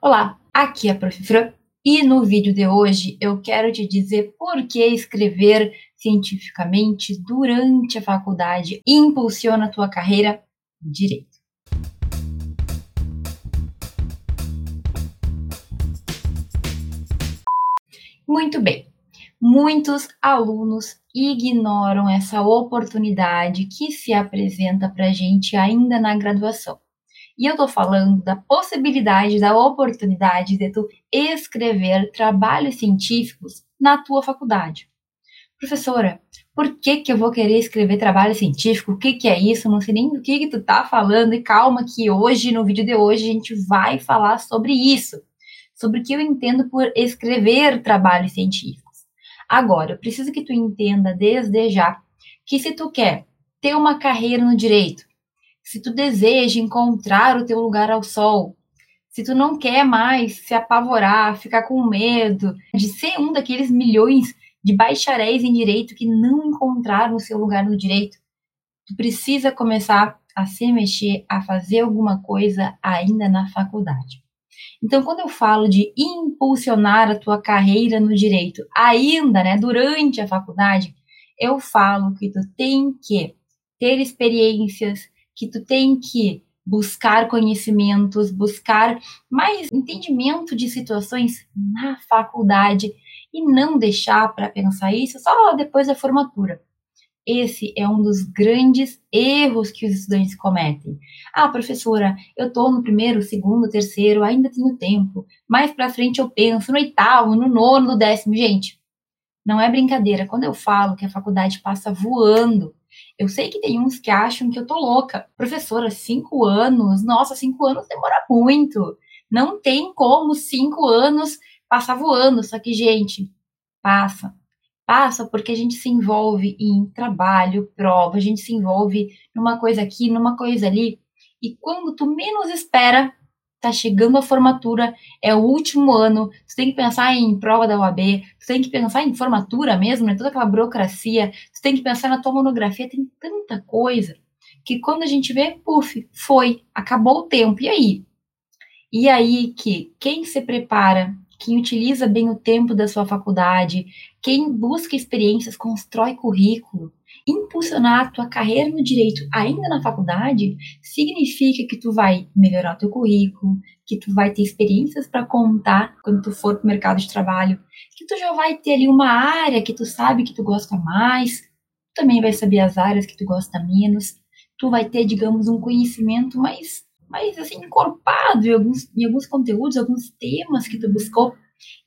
Olá, aqui é a Prof. Fran e no vídeo de hoje eu quero te dizer por que escrever cientificamente durante a faculdade impulsiona a tua carreira no direito. Muito bem. Muitos alunos ignoram essa oportunidade que se apresenta para a gente ainda na graduação. E eu estou falando da possibilidade, da oportunidade de tu escrever trabalhos científicos na tua faculdade. Professora, por que, que eu vou querer escrever trabalho científico? O que, que é isso? Não sei nem do que, que tu tá falando. E calma que hoje, no vídeo de hoje, a gente vai falar sobre isso. Sobre o que eu entendo por escrever trabalhos científicos. Agora, eu preciso que tu entenda desde já que se tu quer ter uma carreira no direito, se tu deseja encontrar o teu lugar ao sol, se tu não quer mais se apavorar, ficar com medo de ser um daqueles milhões de bacharéis em direito que não encontraram o seu lugar no direito, tu precisa começar a se mexer, a fazer alguma coisa ainda na faculdade. Então, quando eu falo de impulsionar a tua carreira no direito, ainda, né, durante a faculdade, eu falo que tu tem que ter experiências, que tu tem que buscar conhecimentos, buscar mais entendimento de situações na faculdade e não deixar para pensar isso só depois da formatura. Esse é um dos grandes erros que os estudantes cometem. Ah, professora, eu estou no primeiro, segundo, terceiro, ainda tenho tempo. Mais para frente eu penso no oitavo, no nono, no décimo. Gente, não é brincadeira. Quando eu falo que a faculdade passa voando, eu sei que tem uns que acham que eu tô louca. Professora, cinco anos? Nossa, cinco anos demora muito. Não tem como cinco anos passar voando. Só que, gente, passa. Passa porque a gente se envolve em trabalho, prova, a gente se envolve numa coisa aqui, numa coisa ali. E quando tu menos espera, tá chegando a formatura, é o último ano, tu tem que pensar em prova da UAB, tu tem que pensar em formatura mesmo, né? Toda aquela burocracia, tu tem que pensar na tua monografia, tem tanta coisa que quando a gente vê, puf, foi, acabou o tempo. E aí? E aí que quem se prepara, quem utiliza bem o tempo da sua faculdade, quem busca experiências, constrói currículo, impulsionar a tua carreira no direito ainda na faculdade significa que tu vai melhorar teu currículo, que tu vai ter experiências para contar quando tu for para o mercado de trabalho, que tu já vai ter ali uma área que tu sabe que tu gosta mais, tu também vai saber as áreas que tu gosta menos, tu vai ter, digamos, um conhecimento mais, mais assim, encorpado em alguns, em alguns conteúdos, alguns temas que tu buscou.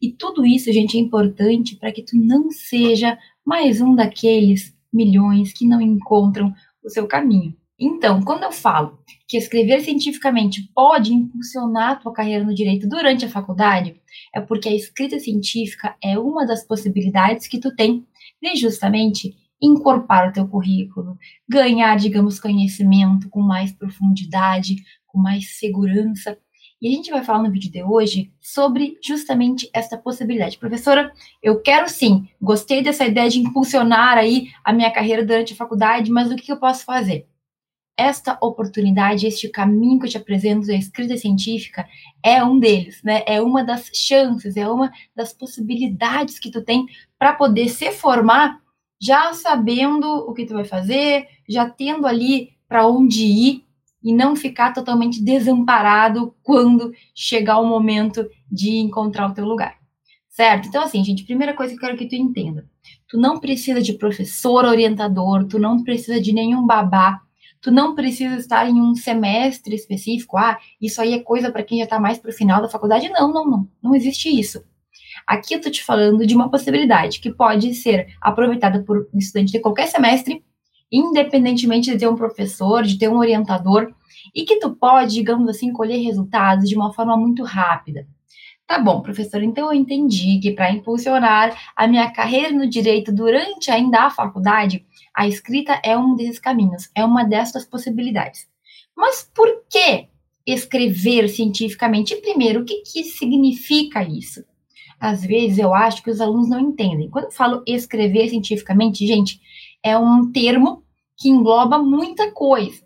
E tudo isso, gente, é importante para que tu não seja mais um daqueles milhões que não encontram o seu caminho. Então, quando eu falo que escrever cientificamente pode impulsionar a tua carreira no direito durante a faculdade, é porque a escrita científica é uma das possibilidades que tu tem de justamente incorporar o teu currículo, ganhar, digamos, conhecimento com mais profundidade, com mais segurança e a gente vai falar no vídeo de hoje sobre justamente essa possibilidade. Professora, eu quero sim, gostei dessa ideia de impulsionar aí a minha carreira durante a faculdade, mas o que eu posso fazer? Esta oportunidade, este caminho que eu te apresento da escrita científica é um deles, né? É uma das chances, é uma das possibilidades que tu tem para poder se formar já sabendo o que tu vai fazer, já tendo ali para onde ir e não ficar totalmente desamparado quando chegar o momento de encontrar o teu lugar. Certo? Então, assim, gente, primeira coisa que eu quero que tu entenda. Tu não precisa de professor orientador, tu não precisa de nenhum babá, tu não precisa estar em um semestre específico. Ah, isso aí é coisa para quem já está mais para o final da faculdade. Não, não, não. Não existe isso. Aqui eu tô te falando de uma possibilidade que pode ser aproveitada por um estudante de qualquer semestre independentemente de ter um professor, de ter um orientador, e que tu pode, digamos assim, colher resultados de uma forma muito rápida. Tá bom, professor, então eu entendi que para impulsionar a minha carreira no direito durante ainda a faculdade, a escrita é um desses caminhos, é uma dessas possibilidades. Mas por que escrever cientificamente? Primeiro, o que, que significa isso? Às vezes eu acho que os alunos não entendem. Quando eu falo escrever cientificamente, gente, é um termo que engloba muita coisa.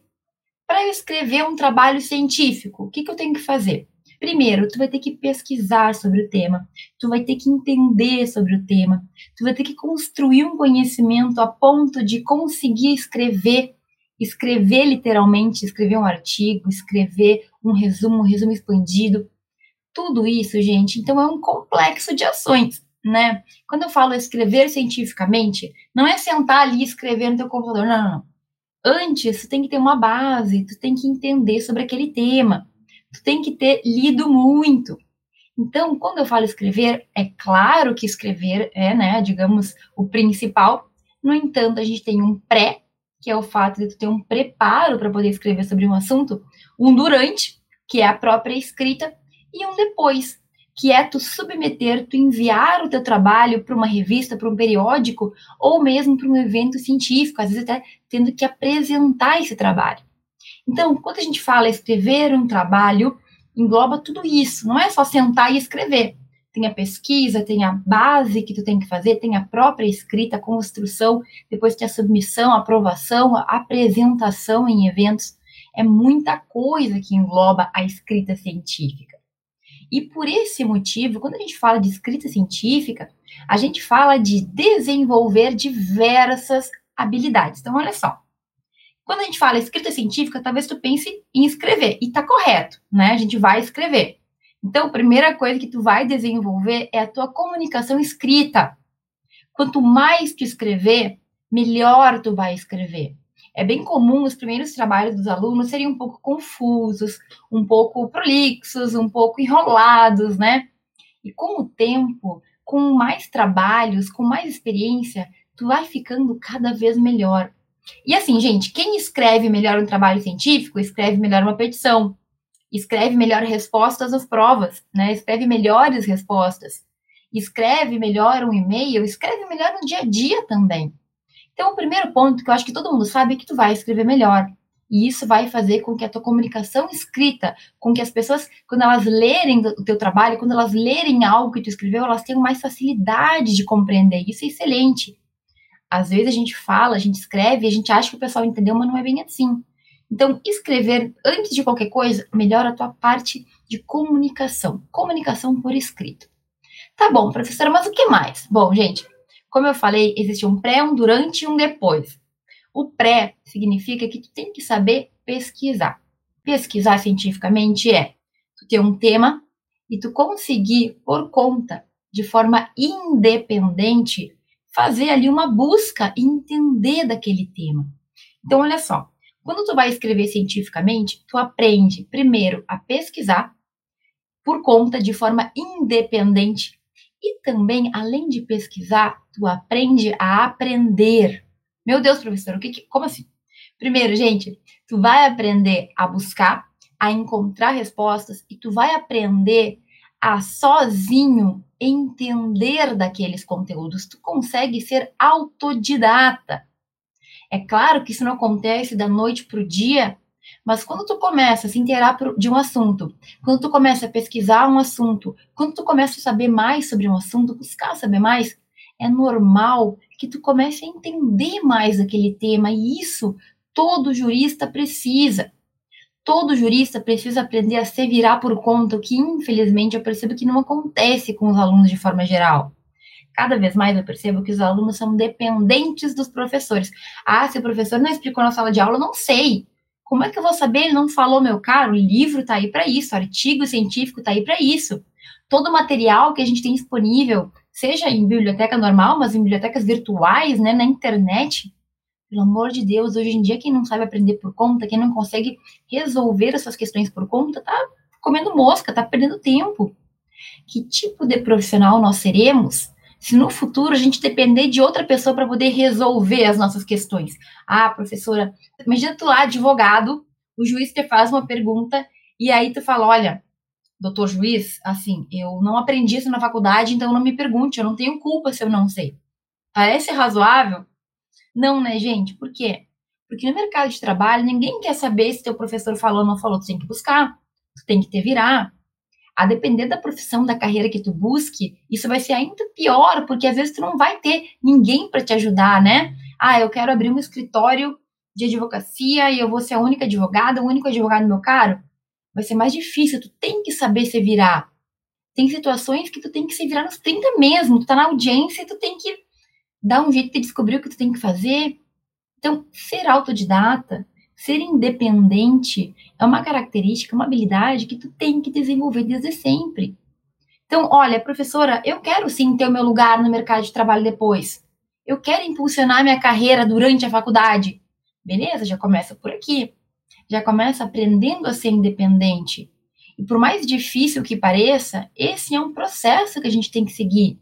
Para eu escrever um trabalho científico, o que, que eu tenho que fazer? Primeiro, tu vai ter que pesquisar sobre o tema, tu vai ter que entender sobre o tema, tu vai ter que construir um conhecimento a ponto de conseguir escrever, escrever literalmente, escrever um artigo, escrever um resumo, um resumo expandido. Tudo isso, gente, então é um complexo de ações, né? Quando eu falo escrever cientificamente, não é sentar ali e escrever no teu computador, não, não, não. Antes, tu tem que ter uma base, tu tem que entender sobre aquele tema tu tem que ter lido muito. Então, quando eu falo escrever, é claro que escrever é, né, digamos, o principal. No entanto, a gente tem um pré, que é o fato de tu ter um preparo para poder escrever sobre um assunto, um durante, que é a própria escrita, e um depois, que é tu submeter, tu enviar o teu trabalho para uma revista, para um periódico, ou mesmo para um evento científico, às vezes até tendo que apresentar esse trabalho. Então, quando a gente fala escrever um trabalho, engloba tudo isso. Não é só sentar e escrever. Tem a pesquisa, tem a base que tu tem que fazer, tem a própria escrita, a construção, depois tem a submissão, a aprovação, a apresentação em eventos. É muita coisa que engloba a escrita científica. E por esse motivo, quando a gente fala de escrita científica, a gente fala de desenvolver diversas habilidades. Então, olha só. Quando a gente fala escrita científica, talvez tu pense em escrever, e tá correto, né? A gente vai escrever. Então, a primeira coisa que tu vai desenvolver é a tua comunicação escrita. Quanto mais tu escrever, melhor tu vai escrever. É bem comum os primeiros trabalhos dos alunos serem um pouco confusos, um pouco prolixos, um pouco enrolados, né? E com o tempo, com mais trabalhos, com mais experiência, tu vai ficando cada vez melhor. E assim, gente, quem escreve melhor um trabalho científico, escreve melhor uma petição, escreve melhor respostas às provas, né? Escreve melhores respostas, escreve melhor um e-mail, escreve melhor no dia a dia também. Então, o primeiro ponto que eu acho que todo mundo sabe é que tu vai escrever melhor. E isso vai fazer com que a tua comunicação escrita, com que as pessoas, quando elas lerem o teu trabalho, quando elas lerem algo que tu escreveu, elas tenham mais facilidade de compreender. Isso é excelente. Às vezes a gente fala, a gente escreve, a gente acha que o pessoal entendeu, mas não é bem assim. Então, escrever, antes de qualquer coisa, melhora a tua parte de comunicação. Comunicação por escrito. Tá bom, professora, mas o que mais? Bom, gente, como eu falei, existe um pré, um durante e um depois. O pré significa que tu tem que saber pesquisar. Pesquisar cientificamente é tu ter um tema e tu conseguir, por conta, de forma independente, fazer ali uma busca e entender daquele tema. Então, olha só, quando tu vai escrever cientificamente, tu aprende primeiro a pesquisar por conta de forma independente e também, além de pesquisar, tu aprende a aprender. Meu Deus, professor, o que, que como assim? Primeiro, gente, tu vai aprender a buscar, a encontrar respostas e tu vai aprender a sozinho entender daqueles conteúdos, tu consegue ser autodidata. É claro que isso não acontece da noite para o dia, mas quando tu começa a se inteirar de um assunto, quando tu começa a pesquisar um assunto, quando tu começa a saber mais sobre um assunto, buscar saber mais, é normal que tu comece a entender mais daquele tema, e isso todo jurista precisa todo jurista precisa aprender a se virar por conta, o que infelizmente eu percebo que não acontece com os alunos de forma geral. Cada vez mais eu percebo que os alunos são dependentes dos professores. Ah, se o professor não explicou na sala de aula, não sei. Como é que eu vou saber? Ele não falou, meu caro, o livro está aí para isso, artigo científico está aí para isso. Todo o material que a gente tem disponível, seja em biblioteca normal, mas em bibliotecas virtuais, né, na internet, pelo amor de Deus, hoje em dia, quem não sabe aprender por conta, quem não consegue resolver essas questões por conta, tá comendo mosca, tá perdendo tempo. Que tipo de profissional nós seremos se no futuro a gente depender de outra pessoa para poder resolver as nossas questões? Ah, professora, imagina tu lá, advogado, o juiz te faz uma pergunta e aí tu fala: olha, doutor juiz, assim, eu não aprendi isso na faculdade, então não me pergunte, eu não tenho culpa se eu não sei. Parece razoável? Não, né, gente? Por quê? Porque no mercado de trabalho, ninguém quer saber se teu professor falou ou não falou. Tu tem que buscar, tu tem que te virar. A depender da profissão, da carreira que tu busque, isso vai ser ainda pior, porque às vezes tu não vai ter ninguém para te ajudar, né? Ah, eu quero abrir um escritório de advocacia e eu vou ser a única advogada, o único advogado meu caro. vai ser mais difícil, tu tem que saber se virar. Tem situações que tu tem que se virar nos 30 mesmo, tu tá na audiência e tu tem que dar um jeito de descobrir o que tu tem que fazer. Então, ser autodidata, ser independente é uma característica, uma habilidade que tu tem que desenvolver desde sempre. Então, olha, professora, eu quero sim ter o meu lugar no mercado de trabalho depois. Eu quero impulsionar minha carreira durante a faculdade. Beleza, já começa por aqui. Já começa aprendendo a ser independente. E por mais difícil que pareça, esse é um processo que a gente tem que seguir.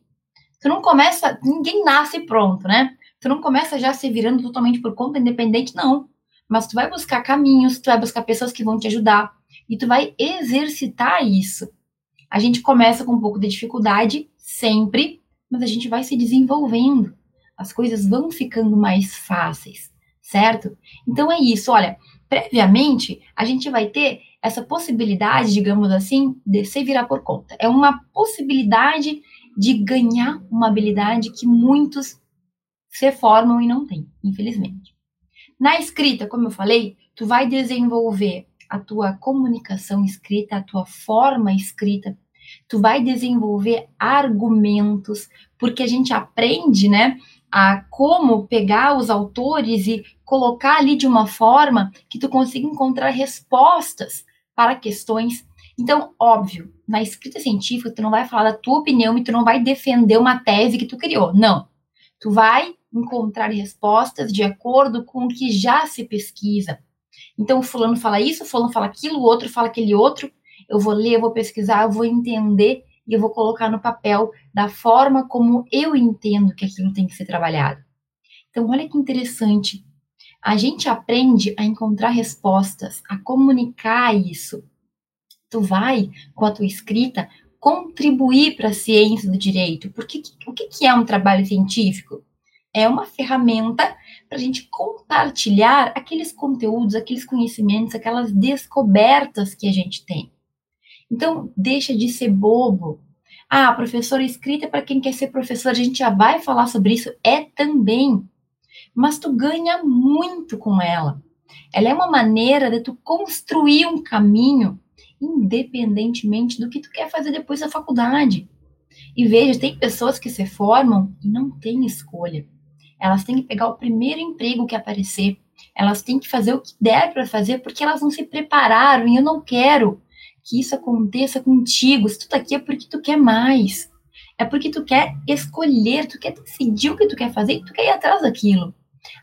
Tu não começa, ninguém nasce pronto, né? Tu não começa já se virando totalmente por conta independente, não. Mas tu vai buscar caminhos, tu vai buscar pessoas que vão te ajudar e tu vai exercitar isso. A gente começa com um pouco de dificuldade, sempre, mas a gente vai se desenvolvendo. As coisas vão ficando mais fáceis, certo? Então é isso, olha, previamente a gente vai ter essa possibilidade, digamos assim, de se virar por conta. É uma possibilidade de ganhar uma habilidade que muitos se formam e não têm, infelizmente. Na escrita, como eu falei, tu vai desenvolver a tua comunicação escrita, a tua forma escrita, tu vai desenvolver argumentos, porque a gente aprende, né, a como pegar os autores e colocar ali de uma forma que tu consiga encontrar respostas para questões. Então, óbvio, na escrita científica tu não vai falar da tua opinião e tu não vai defender uma tese que tu criou. Não. Tu vai encontrar respostas de acordo com o que já se pesquisa. Então, o fulano fala isso, o fulano fala aquilo, o outro fala aquele outro, eu vou ler, eu vou pesquisar, eu vou entender e eu vou colocar no papel da forma como eu entendo que aquilo tem que ser trabalhado. Então, olha que interessante. A gente aprende a encontrar respostas, a comunicar isso. Tu vai, com a tua escrita, contribuir para a ciência do direito. Porque o que é um trabalho científico? É uma ferramenta para a gente compartilhar aqueles conteúdos, aqueles conhecimentos, aquelas descobertas que a gente tem. Então, deixa de ser bobo. Ah, professora escrita para quem quer ser professor, a gente já vai falar sobre isso, é também. Mas tu ganha muito com ela. Ela é uma maneira de tu construir um caminho independentemente do que tu quer fazer depois da faculdade. E veja, tem pessoas que se formam e não têm escolha. Elas têm que pegar o primeiro emprego que aparecer. Elas têm que fazer o que der para fazer porque elas não se prepararam e eu não quero que isso aconteça contigo. Se tu tá aqui é porque tu quer mais. É porque tu quer escolher, tu quer decidir o que tu quer fazer e tu quer ir atrás daquilo.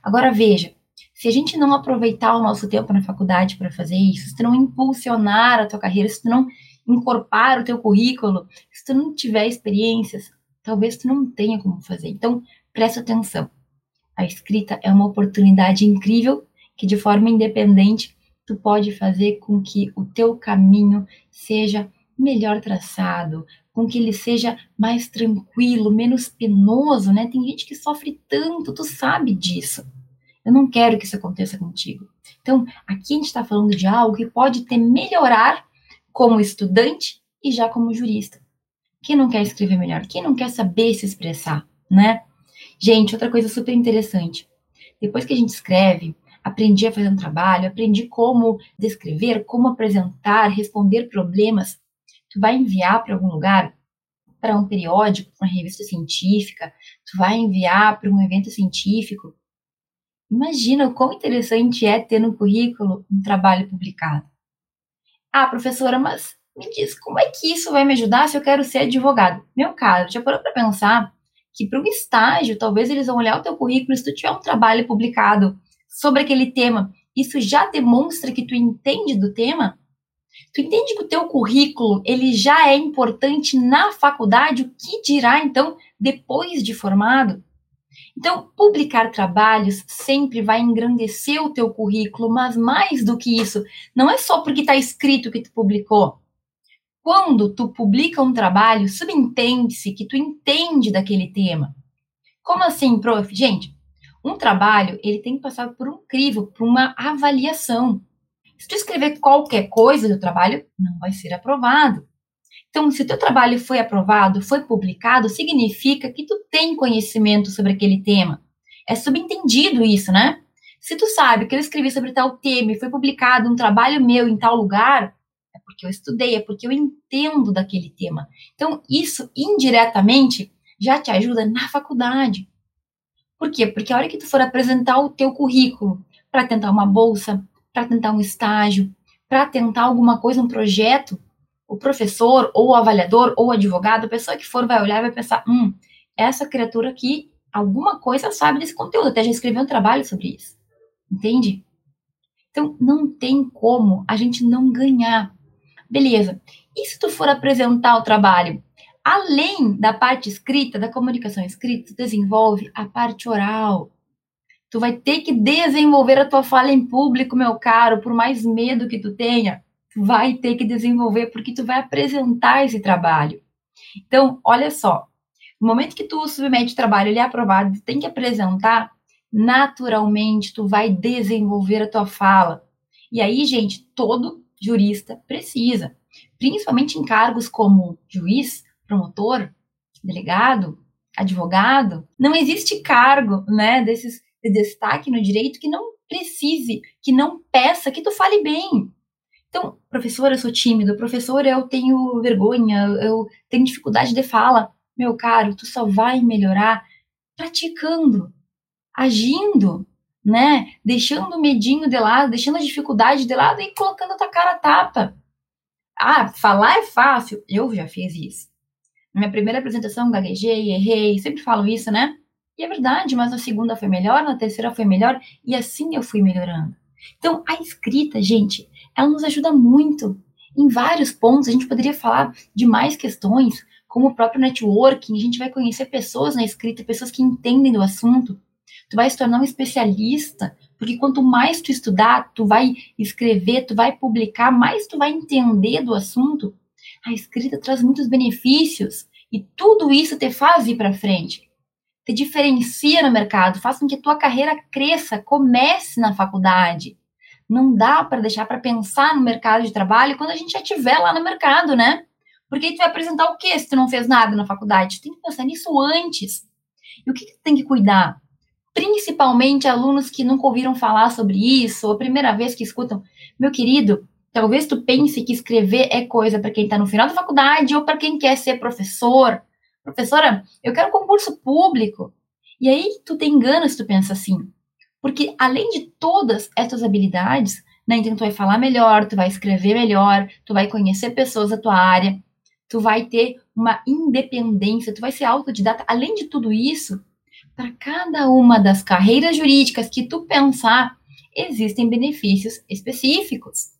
Agora veja, se a gente não aproveitar o nosso tempo na faculdade para fazer isso, se tu não impulsionar a tua carreira, se tu não incorporar o teu currículo, se tu não tiver experiências, talvez tu não tenha como fazer. Então, presta atenção. A escrita é uma oportunidade incrível que de forma independente tu pode fazer com que o teu caminho seja melhor traçado, com que ele seja mais tranquilo, menos penoso, né? Tem gente que sofre tanto, tu sabe disso. Eu não quero que isso aconteça contigo. Então, aqui a gente está falando de algo que pode te melhorar como estudante e já como jurista. Quem não quer escrever melhor? Quem não quer saber se expressar, né? Gente, outra coisa super interessante. Depois que a gente escreve, aprendi a fazer um trabalho, aprendi como descrever, como apresentar, responder problemas. Tu vai enviar para algum lugar, para um periódico, uma revista científica, tu vai enviar para um evento científico. Imagina o quão interessante é ter no currículo um trabalho publicado. Ah, professora, mas me diz, como é que isso vai me ajudar se eu quero ser advogado? Meu caro, já parou para pensar que para um estágio, talvez eles vão olhar o teu currículo se tu tiver um trabalho publicado sobre aquele tema, isso já demonstra que tu entende do tema? Tu entende que o teu currículo, ele já é importante na faculdade, o que dirá então depois de formado? Então, publicar trabalhos sempre vai engrandecer o teu currículo, mas mais do que isso, não é só porque está escrito que tu publicou. Quando tu publica um trabalho, subentende-se que tu entende daquele tema. Como assim, prof? Gente, um trabalho, ele tem que passar por um crivo, por uma avaliação. Se tu escrever qualquer coisa do trabalho, não vai ser aprovado. Então, se o teu trabalho foi aprovado, foi publicado, significa que tu tem conhecimento sobre aquele tema. É subentendido isso, né? Se tu sabe que eu escrevi sobre tal tema e foi publicado um trabalho meu em tal lugar, é porque eu estudei, é porque eu entendo daquele tema. Então, isso indiretamente já te ajuda na faculdade. Por quê? Porque a hora que tu for apresentar o teu currículo para tentar uma bolsa, para tentar um estágio, para tentar alguma coisa, um projeto, o professor, ou o avaliador, ou o advogado, a pessoa que for vai olhar e vai pensar: hum, essa criatura aqui, alguma coisa sabe desse conteúdo, até já escreveu um trabalho sobre isso. Entende? Então, não tem como a gente não ganhar. Beleza. E se tu for apresentar o trabalho? Além da parte escrita, da comunicação escrita, tu desenvolve a parte oral. Tu vai ter que desenvolver a tua fala em público, meu caro, por mais medo que tu tenha vai ter que desenvolver porque tu vai apresentar esse trabalho. Então, olha só, no momento que tu submete trabalho, ele é aprovado, tu tem que apresentar, naturalmente tu vai desenvolver a tua fala. E aí, gente, todo jurista precisa, principalmente em cargos como juiz, promotor, delegado, advogado, não existe cargo, né, desses de destaque no direito que não precise, que não peça que tu fale bem. Então, professor, eu sou tímido, professor, eu tenho vergonha, eu tenho dificuldade de fala. Meu caro, tu só vai melhorar praticando, agindo, né? Deixando o medinho de lado, deixando a dificuldade de lado e colocando a tua cara a tapa. Ah, falar é fácil. Eu já fiz isso. Na minha primeira apresentação, gaguejei, errei, sempre falo isso, né? E é verdade, mas na segunda foi melhor, na terceira foi melhor, e assim eu fui melhorando. Então, a escrita, gente, ela nos ajuda muito em vários pontos. A gente poderia falar de mais questões, como o próprio networking. A gente vai conhecer pessoas na escrita, pessoas que entendem do assunto. Tu vai se tornar um especialista, porque quanto mais tu estudar, tu vai escrever, tu vai publicar, mais tu vai entender do assunto. A escrita traz muitos benefícios e tudo isso te faz ir para frente. Te diferencia no mercado, faz com que tua carreira cresça, comece na faculdade não dá para deixar para pensar no mercado de trabalho quando a gente já estiver lá no mercado, né? Porque tu vai apresentar o quê se tu não fez nada na faculdade? Tu tem que pensar nisso antes. E o que, que tu tem que cuidar? Principalmente alunos que nunca ouviram falar sobre isso, ou a primeira vez que escutam. Meu querido, talvez tu pense que escrever é coisa para quem está no final da faculdade ou para quem quer ser professor. Professora, eu quero concurso público. E aí tu te engana se tu pensa assim. Porque além de todas essas habilidades, né, então tu vai falar melhor, tu vai escrever melhor, tu vai conhecer pessoas da tua área, tu vai ter uma independência, tu vai ser autodidata. Além de tudo isso, para cada uma das carreiras jurídicas que tu pensar, existem benefícios específicos.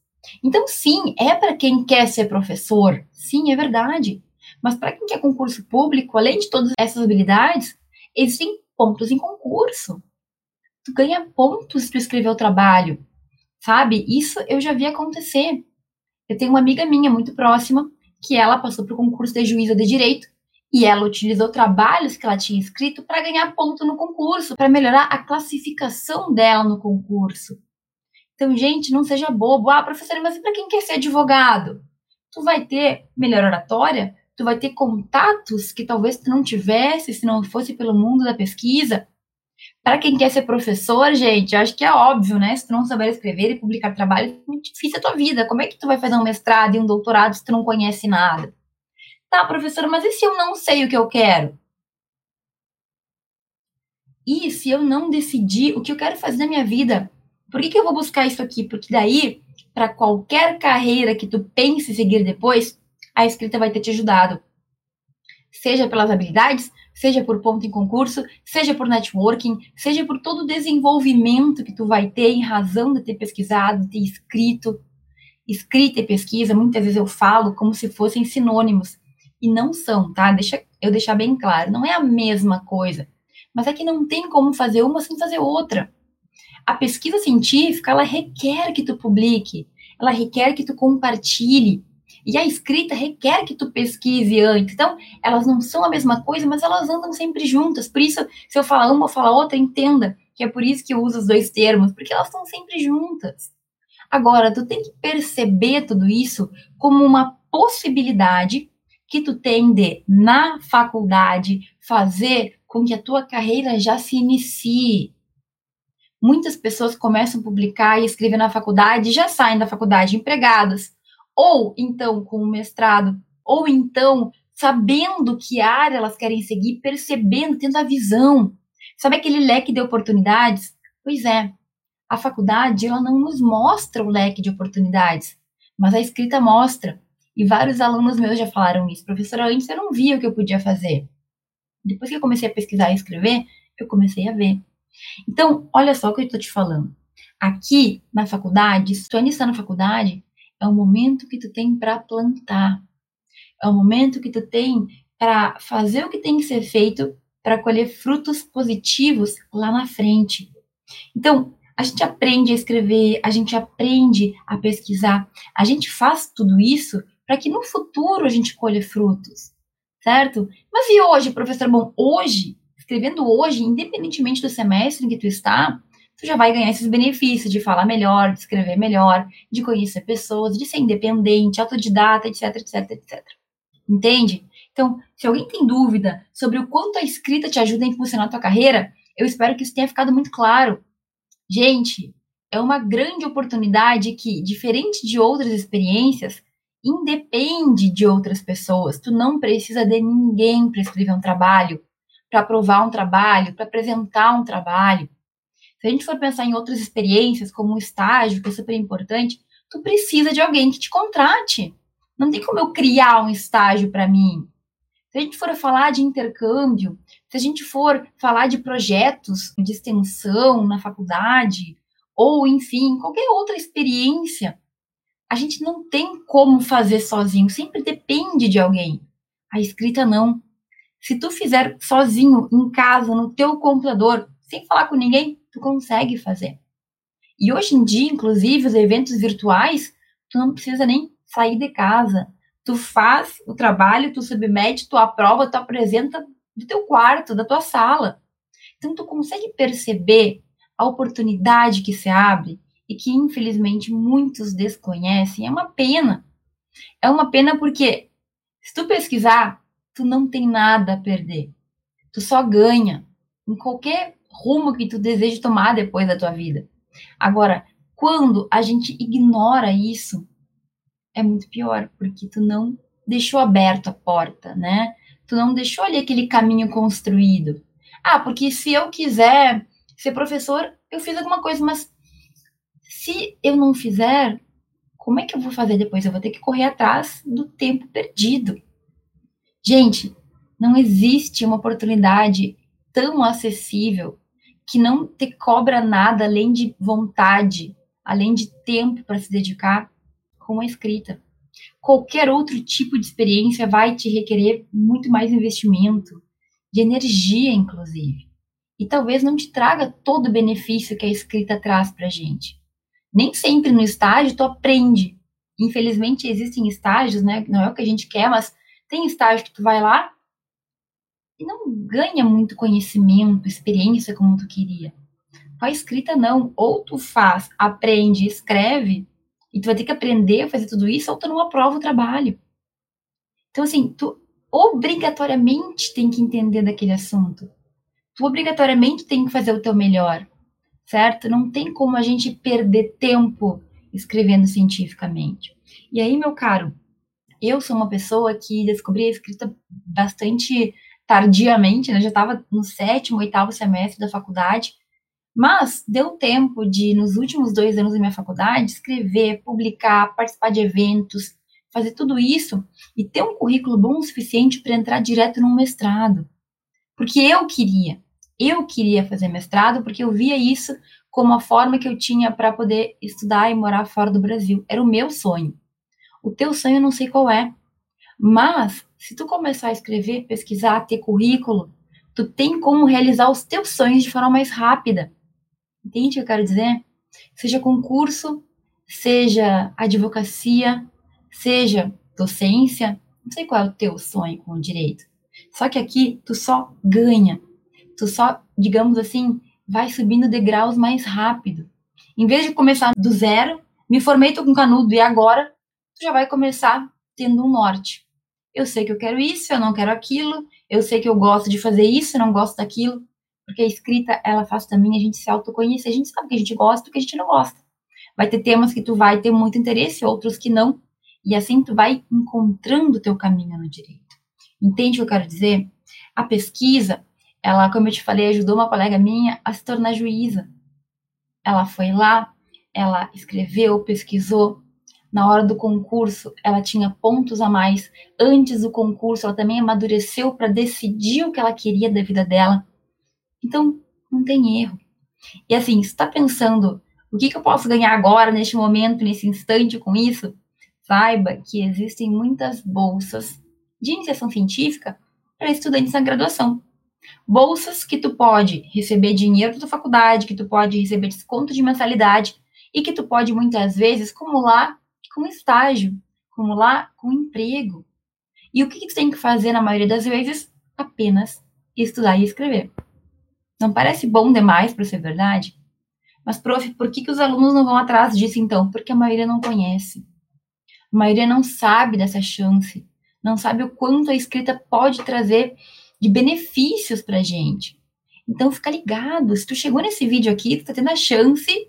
Então, sim, é para quem quer ser professor, sim, é verdade. Mas para quem quer concurso público, além de todas essas habilidades, existem pontos em concurso tu ganha pontos para escrever o trabalho, sabe? Isso eu já vi acontecer. Eu tenho uma amiga minha muito próxima que ela passou para o concurso de juíza de direito e ela utilizou trabalhos que ela tinha escrito para ganhar ponto no concurso, para melhorar a classificação dela no concurso. Então, gente, não seja bobo. Ah, professora, mas para quem quer ser advogado? Tu vai ter melhor oratória, tu vai ter contatos que talvez tu não tivesse se não fosse pelo mundo da pesquisa. Para quem quer ser professor, gente, eu acho que é óbvio, né? Se tu não saber escrever e publicar trabalho, é muito difícil a tua vida. Como é que tu vai fazer um mestrado e um doutorado se tu não conhece nada? Tá, professora, mas e se eu não sei o que eu quero? E se eu não decidir o que eu quero fazer na minha vida? Por que, que eu vou buscar isso aqui? Porque daí, para qualquer carreira que tu pense seguir depois, a escrita vai ter te ajudado. Seja pelas habilidades, seja por ponto em concurso, seja por networking, seja por todo o desenvolvimento que tu vai ter em razão de ter pesquisado, ter escrito. Escrita e pesquisa, muitas vezes eu falo como se fossem sinônimos. E não são, tá? Deixa eu deixar bem claro, não é a mesma coisa. Mas é que não tem como fazer uma sem fazer outra. A pesquisa científica, ela requer que tu publique, ela requer que tu compartilhe, e a escrita requer que tu pesquise antes. Então, elas não são a mesma coisa, mas elas andam sempre juntas. Por isso, se eu falar uma ou falar outra, entenda que é por isso que eu uso os dois termos, porque elas estão sempre juntas. Agora, tu tem que perceber tudo isso como uma possibilidade que tu tem de, na faculdade, fazer com que a tua carreira já se inicie. Muitas pessoas começam a publicar e escrever na faculdade e já saem da faculdade empregadas, ou então com o mestrado, ou então sabendo que área elas querem seguir, percebendo, tendo a visão. Sabe aquele leque de oportunidades? Pois é, a faculdade ela não nos mostra o leque de oportunidades, mas a escrita mostra. E vários alunos meus já falaram isso. Professora, antes eu não via o que eu podia fazer. Depois que eu comecei a pesquisar e escrever, eu comecei a ver. Então, olha só o que eu estou te falando. Aqui na faculdade, se tu ainda está na faculdade, é o momento que tu tem para plantar. É o momento que tu tem para fazer o que tem que ser feito para colher frutos positivos lá na frente. Então, a gente aprende a escrever, a gente aprende a pesquisar, a gente faz tudo isso para que no futuro a gente colhe frutos, certo? Mas e hoje, professor? Bom, hoje, escrevendo hoje, independentemente do semestre em que tu está, tu já vai ganhar esses benefícios de falar melhor, de escrever melhor, de conhecer pessoas, de ser independente, autodidata, etc, etc, etc. Entende? Então, se alguém tem dúvida sobre o quanto a escrita te ajuda a impulsionar a tua carreira, eu espero que isso tenha ficado muito claro. Gente, é uma grande oportunidade que, diferente de outras experiências, independe de outras pessoas. Tu não precisa de ninguém para escrever um trabalho, para aprovar um trabalho, para apresentar um trabalho. Se a gente for pensar em outras experiências, como um estágio, que é super importante, tu precisa de alguém que te contrate. Não tem como eu criar um estágio para mim. Se a gente for falar de intercâmbio, se a gente for falar de projetos de extensão na faculdade, ou enfim, qualquer outra experiência, a gente não tem como fazer sozinho, sempre depende de alguém. A escrita não. Se tu fizer sozinho em casa, no teu computador, sem falar com ninguém, tu consegue fazer. E hoje em dia, inclusive, os eventos virtuais, tu não precisa nem sair de casa tu faz o trabalho, tu submete, tu aprova, tu apresenta do teu quarto, da tua sala. Então tu consegue perceber a oportunidade que se abre e que infelizmente muitos desconhecem. É uma pena. É uma pena porque se tu pesquisar, tu não tem nada a perder. Tu só ganha em qualquer rumo que tu deseje tomar depois da tua vida. Agora, quando a gente ignora isso, é muito pior, porque tu não deixou aberto a porta, né? Tu não deixou ali aquele caminho construído. Ah, porque se eu quiser ser professor, eu fiz alguma coisa, mas se eu não fizer, como é que eu vou fazer depois? Eu vou ter que correr atrás do tempo perdido. Gente, não existe uma oportunidade tão acessível que não te cobra nada além de vontade, além de tempo para se dedicar com a escrita. Qualquer outro tipo de experiência vai te requerer muito mais investimento, de energia, inclusive. E talvez não te traga todo o benefício que a escrita traz para gente. Nem sempre no estágio tu aprende. Infelizmente existem estágios, né? Não é o que a gente quer, mas tem estágio que tu vai lá e não ganha muito conhecimento, experiência como tu queria. Com a escrita não, ou tu faz, aprende, escreve, e tu vai ter que aprender a fazer tudo isso ou tu não aprova o trabalho. Então, assim, tu obrigatoriamente tem que entender daquele assunto. Tu obrigatoriamente tem que fazer o teu melhor, certo? Não tem como a gente perder tempo escrevendo cientificamente. E aí, meu caro, eu sou uma pessoa que descobri a escrita bastante tardiamente, né? Já estava no sétimo, oitavo semestre da faculdade, mas deu tempo de, nos últimos dois anos da minha faculdade, escrever, publicar, participar de eventos, fazer tudo isso e ter um currículo bom o suficiente para entrar direto num mestrado. Porque eu queria, eu queria fazer mestrado porque eu via isso como a forma que eu tinha para poder estudar e morar fora do Brasil. Era o meu sonho. O teu sonho eu não sei qual é. Mas, se tu começar a escrever, pesquisar, ter currículo, tu tem como realizar os teus sonhos de forma mais rápida. Entende o que eu quero dizer? Seja concurso, seja advocacia, seja docência, não sei qual é o teu sonho com o direito. Só que aqui tu só ganha. Tu só, digamos assim, vai subindo degraus mais rápido. Em vez de começar do zero, me formei, tô com canudo e agora, tu já vai começar tendo um norte. Eu sei que eu quero isso, eu não quero aquilo, eu sei que eu gosto de fazer isso, eu não gosto daquilo porque a escrita, ela faz também a gente se autoconhecer, a gente sabe o que a gente gosta e o que a gente não gosta. Vai ter temas que tu vai ter muito interesse, outros que não, E assim tu vai encontrando o teu caminho no direito. Entende o que eu quero dizer? A pesquisa, ela, como eu te falei, ajudou uma colega minha a se tornar juíza. Ela foi lá, ela escreveu, pesquisou. Na hora do concurso, ela tinha pontos a mais. Antes do concurso, ela também amadureceu para decidir o que ela queria da vida dela. Então, não tem erro. E assim, está pensando o que, que eu posso ganhar agora, neste momento, nesse instante com isso? Saiba que existem muitas bolsas de iniciação científica para estudantes na graduação. Bolsas que tu pode receber dinheiro da tua faculdade, que tu pode receber desconto de mensalidade e que tu pode muitas vezes acumular com estágio, acumular com emprego. E o que, tu tem que fazer na maioria das vezes? Apenas estudar e escrever. Não parece bom demais para ser verdade? Mas, prof, por que, que os alunos não vão atrás disso então? Porque a maioria não conhece. A maioria não sabe dessa chance, não sabe o quanto a escrita pode trazer de benefícios para a gente. Então, fica ligado. Se tu chegou nesse vídeo aqui, tu está tendo a chance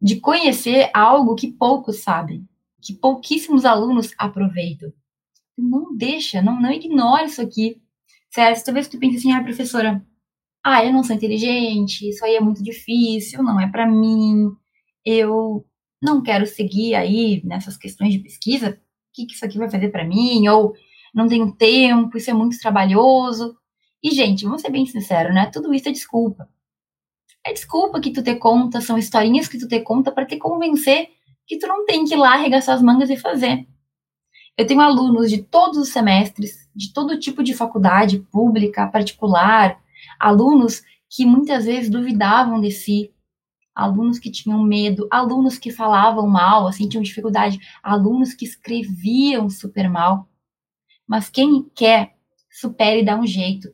de conhecer algo que poucos sabem, que pouquíssimos alunos aproveitam. Não deixa, não, não ignore isso aqui. Certo? Talvez tu pense assim, ah, professora, ah, eu não sou inteligente, isso aí é muito difícil, não é para mim, eu não quero seguir aí nessas questões de pesquisa, o que, que isso aqui vai fazer para mim, ou não tenho tempo, isso é muito trabalhoso. E, gente, vamos ser bem sinceros, né? Tudo isso é desculpa. É desculpa que tu te conta, são historinhas que tu te conta para te convencer que tu não tem que ir lá arregaçar as mangas e fazer. Eu tenho alunos de todos os semestres, de todo tipo de faculdade, pública, particular, alunos que muitas vezes duvidavam de si, alunos que tinham medo, alunos que falavam mal, assim, tinham dificuldade, alunos que escreviam super mal. Mas quem quer, supera e dá um jeito.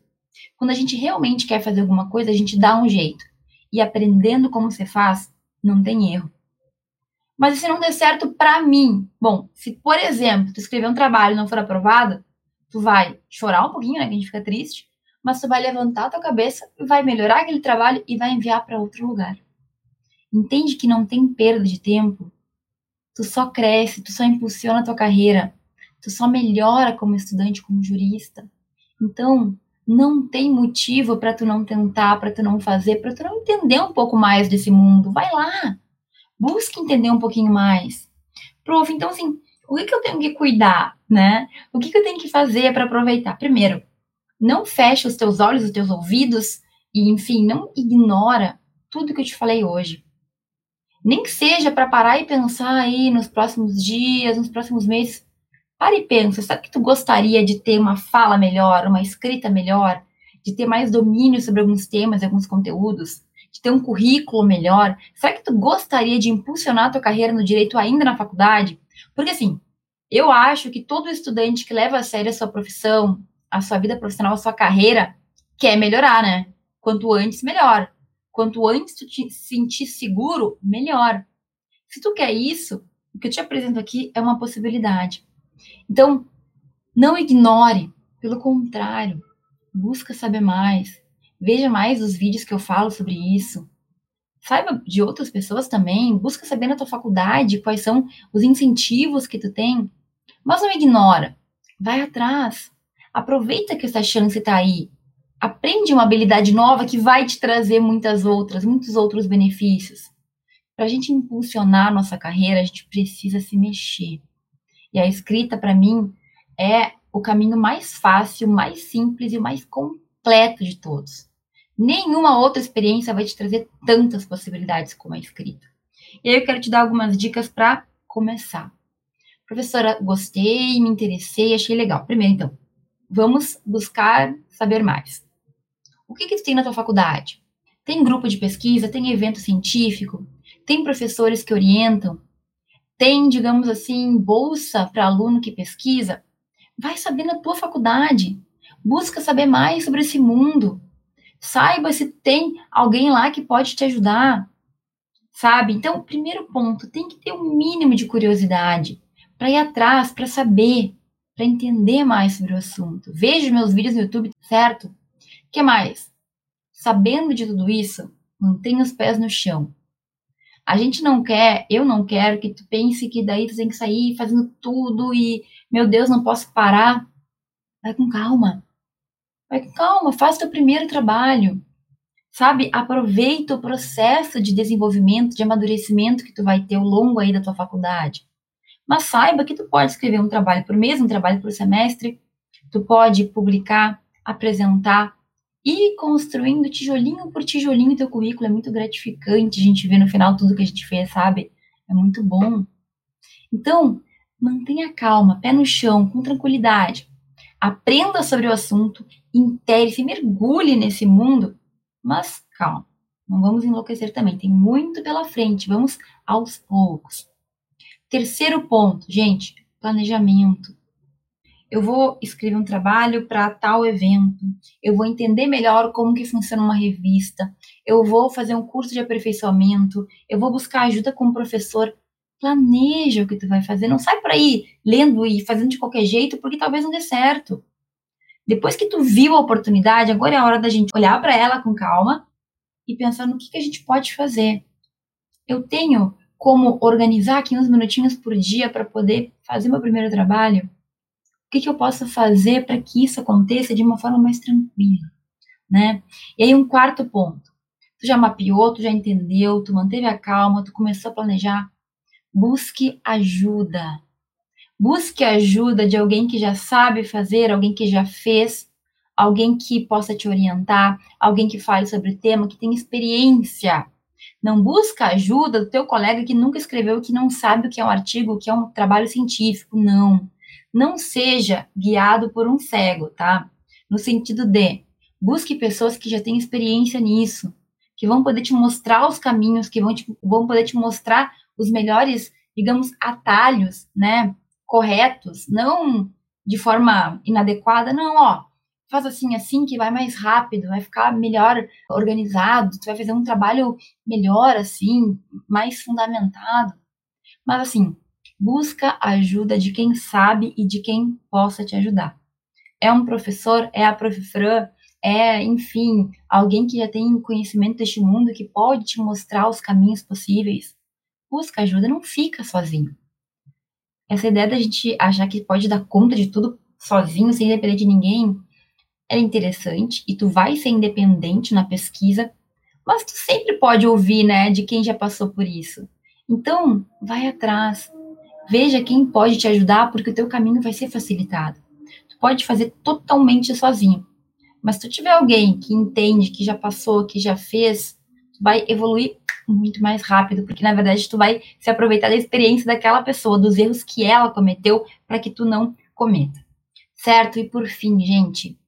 Quando a gente realmente quer fazer alguma coisa, a gente dá um jeito. E aprendendo como você faz, não tem erro. Mas se não der certo para mim, bom, se por exemplo, tu escrever um trabalho e não for aprovado, tu vai chorar um pouquinho, né, que a gente fica triste, mas tu vai levantar a tua cabeça, vai melhorar aquele trabalho e vai enviar para outro lugar. Entende que não tem perda de tempo? Tu só cresce, tu só impulsiona a tua carreira, tu só melhora como estudante, como jurista. Então, não tem motivo para tu não tentar, para tu não fazer, para tu não entender um pouco mais desse mundo. Vai lá. Busque entender um pouquinho mais. Prof, então assim, o que, que eu tenho que cuidar, né? O que, que eu tenho que fazer para aproveitar? Primeiro, não feche os teus olhos, os teus ouvidos e, enfim, não ignora tudo que eu te falei hoje. Nem que seja para parar e pensar aí nos próximos dias, nos próximos meses. Para e pensa, sabe que tu gostaria de ter uma fala melhor, uma escrita melhor, de ter mais domínio sobre alguns temas, alguns conteúdos, de ter um currículo melhor? Será que tu gostaria de impulsionar a tua carreira no direito ainda na faculdade? Porque assim, eu acho que todo estudante que leva a sério a sua profissão, a sua vida profissional, a sua carreira, quer melhorar, né? Quanto antes, melhor. Quanto antes tu te sentir seguro, melhor. Se tu quer isso, o que eu te apresento aqui é uma possibilidade. Então, não ignore, pelo contrário, busca saber mais. Veja mais os vídeos que eu falo sobre isso. Saiba de outras pessoas também, busca saber na tua faculdade quais são os incentivos que tu tem, mas não ignora. Vai atrás. Aproveita que essa chance está aí. Aprende uma habilidade nova que vai te trazer muitas outras, muitos outros benefícios. Para a gente impulsionar a nossa carreira, a gente precisa se mexer. E a escrita, para mim, é o caminho mais fácil, mais simples e mais completo de todos. Nenhuma outra experiência vai te trazer tantas possibilidades como a escrita. E aí eu quero te dar algumas dicas para começar. Professora, gostei, me interessei, achei legal. Primeiro, então, vamos buscar saber mais. O que, que tem na tua faculdade? Tem grupo de pesquisa? Tem evento científico? Tem professores que orientam? Tem, digamos assim, bolsa para aluno que pesquisa? Vai saber na tua faculdade. Busca saber mais sobre esse mundo. Saiba se tem alguém lá que pode te ajudar. Sabe? Então, primeiro ponto, tem que ter um mínimo de curiosidade para ir atrás, para saber para entender mais sobre o assunto. Veja meus vídeos no YouTube, certo? que mais? Sabendo de tudo isso, mantenha os pés no chão. A gente não quer, eu não quero que tu pense que daí tu tem que sair fazendo tudo e, meu Deus, não posso parar. Vai com calma. Com calma, faz teu primeiro trabalho. Sabe? Aproveita o processo de desenvolvimento, de amadurecimento que tu vai ter ao longo aí da tua faculdade. Mas saiba que tu pode escrever um trabalho por mês, um trabalho por semestre, tu pode publicar, apresentar, e construindo tijolinho por tijolinho teu currículo é muito gratificante. A gente vê no final tudo que a gente fez, sabe? É muito bom. Então, mantenha calma, pé no chão, com tranquilidade. Aprenda sobre o assunto, intere-se, mergulhe nesse mundo, mas calma. Não vamos enlouquecer também, tem muito pela frente, vamos aos poucos. Terceiro ponto, gente, planejamento eu vou escrever um trabalho para tal evento, eu vou entender melhor como que funciona uma revista, eu vou fazer um curso de aperfeiçoamento, eu vou buscar ajuda com o professor. Planeja o que tu vai fazer, não sai por aí lendo e fazendo de qualquer jeito, porque talvez não dê certo. Depois que tu viu a oportunidade, agora é a hora da gente olhar para ela com calma e pensar no que, que a gente pode fazer. Eu tenho como organizar aqui uns minutinhos por dia para poder fazer meu primeiro trabalho? O que, que eu posso fazer para que isso aconteça de uma forma mais tranquila, né? E aí um quarto ponto. Tu já mapeou, tu já entendeu, tu manteve a calma, tu começou a planejar. Busque ajuda. Busque ajuda de alguém que já sabe fazer, alguém que já fez, alguém que possa te orientar, alguém que fale sobre o tema, que tem experiência. Não busca ajuda do teu colega que nunca escreveu, que não sabe o que é um artigo, o que é um trabalho científico. Não não seja guiado por um cego, tá? No sentido de busque pessoas que já têm experiência nisso, que vão poder te mostrar os caminhos, que vão, te, vão poder te mostrar os melhores, digamos, atalhos, né? Corretos, não de forma inadequada, não, ó, faz assim, assim, que vai mais rápido, vai ficar melhor organizado, tu vai fazer um trabalho melhor, assim, mais fundamentado. Mas, assim, busca a ajuda de quem sabe e de quem possa te ajudar. É um professor, é a professora, é, enfim, alguém que já tem conhecimento deste mundo que pode te mostrar os caminhos possíveis. Busca ajuda, não fica sozinho. Essa ideia da gente achar que pode dar conta de tudo sozinho, sem depender de ninguém, é interessante e tu vai ser independente na pesquisa, mas tu sempre pode ouvir, né, de quem já passou por isso. Então, vai atrás, Veja quem pode te ajudar, porque o teu caminho vai ser facilitado. Tu pode fazer totalmente sozinho. Mas se tu tiver alguém que entende, que já passou, que já fez, tu vai evoluir muito mais rápido, porque na verdade tu vai se aproveitar da experiência daquela pessoa, dos erros que ela cometeu, para que tu não cometa. Certo? E por fim, gente,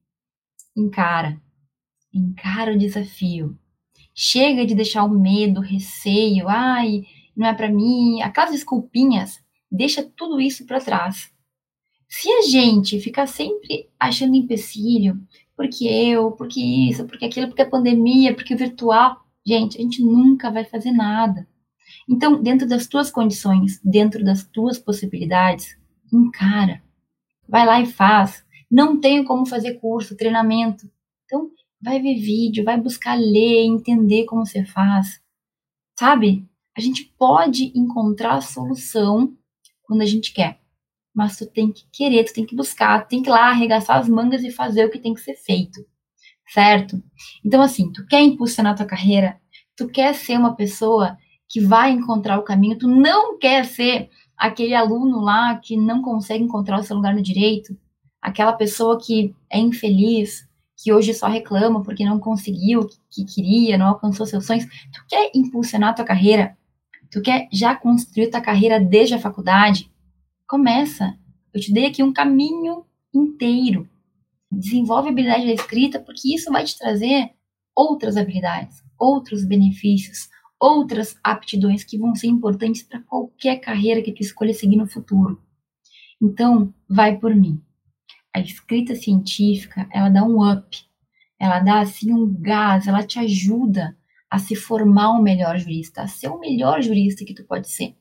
encara. Encara o desafio. Chega de deixar o medo, o receio, ai, não é para mim, aquelas desculpinhas deixa tudo isso para trás. Se a gente ficar sempre achando empecilho, porque eu, porque isso, porque aquilo, porque a pandemia, porque o virtual, gente, a gente nunca vai fazer nada. Então, dentro das tuas condições, dentro das tuas possibilidades, encara. Vai lá e faz. Não tenho como fazer curso, treinamento. Então, vai ver vídeo, vai buscar ler, entender como você faz. Sabe? A gente pode encontrar a solução quando a gente quer. Mas tu tem que querer, tu tem que buscar, tu tem que ir lá arregaçar as mangas e fazer o que tem que ser feito. Certo? Então, assim, tu quer impulsionar tua carreira, tu quer ser uma pessoa que vai encontrar o caminho, tu não quer ser aquele aluno lá que não consegue encontrar o seu lugar no direito, aquela pessoa que é infeliz, que hoje só reclama porque não conseguiu o que queria, não alcançou seus sonhos. Tu quer impulsionar tua carreira? Tu quer já construir tua carreira desde a faculdade? Começa. Eu te dei aqui um caminho inteiro. Desenvolve a habilidade da escrita, porque isso vai te trazer outras habilidades, outros benefícios, outras aptidões que vão ser importantes para qualquer carreira que tu escolha seguir no futuro. Então, vai por mim. A escrita científica, ela dá um up, ela dá assim um gás, ela te ajuda a se formar um melhor jurista, a ser o melhor jurista que tu pode ser.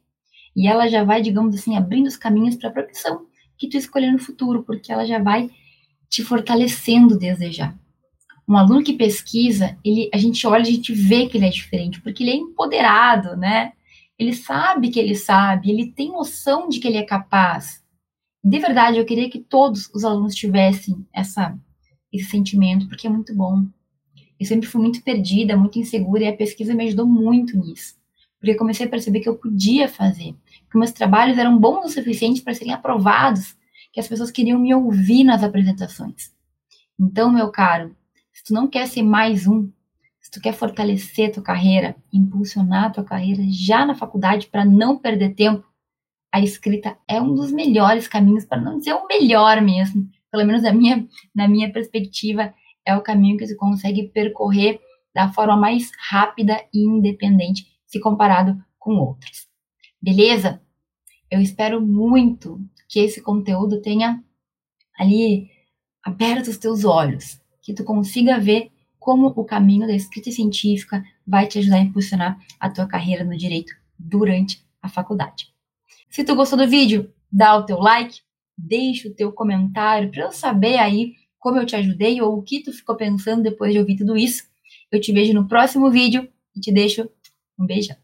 E ela já vai, digamos assim, abrindo os caminhos para a profissão que tu escolher no futuro, porque ela já vai te fortalecendo desde já. Um aluno que pesquisa, ele, a gente olha, a gente vê que ele é diferente, porque ele é empoderado, né? ele sabe que ele sabe, ele tem noção de que ele é capaz. De verdade, eu queria que todos os alunos tivessem essa, esse sentimento, porque é muito bom. Eu sempre fui muito perdida, muito insegura, e a pesquisa me ajudou muito nisso. Porque comecei a perceber que eu podia fazer, que meus trabalhos eram bons o suficiente para serem aprovados, que as pessoas queriam me ouvir nas apresentações. Então, meu caro, se tu não quer ser mais um, se tu quer fortalecer tua carreira, impulsionar tua carreira já na faculdade para não perder tempo, a escrita é um dos melhores caminhos, para não dizer o melhor mesmo, pelo menos na minha, na minha perspectiva, é o caminho que você consegue percorrer da forma mais rápida e independente se comparado com outros. Beleza? Eu espero muito que esse conteúdo tenha ali aberto os teus olhos, que tu consiga ver como o caminho da escrita científica vai te ajudar a impulsionar a tua carreira no direito durante a faculdade. Se tu gostou do vídeo, dá o teu like, deixa o teu comentário para eu saber aí como eu te ajudei ou o que tu ficou pensando depois de ouvir tudo isso. Eu te vejo no próximo vídeo e te deixo um beijão.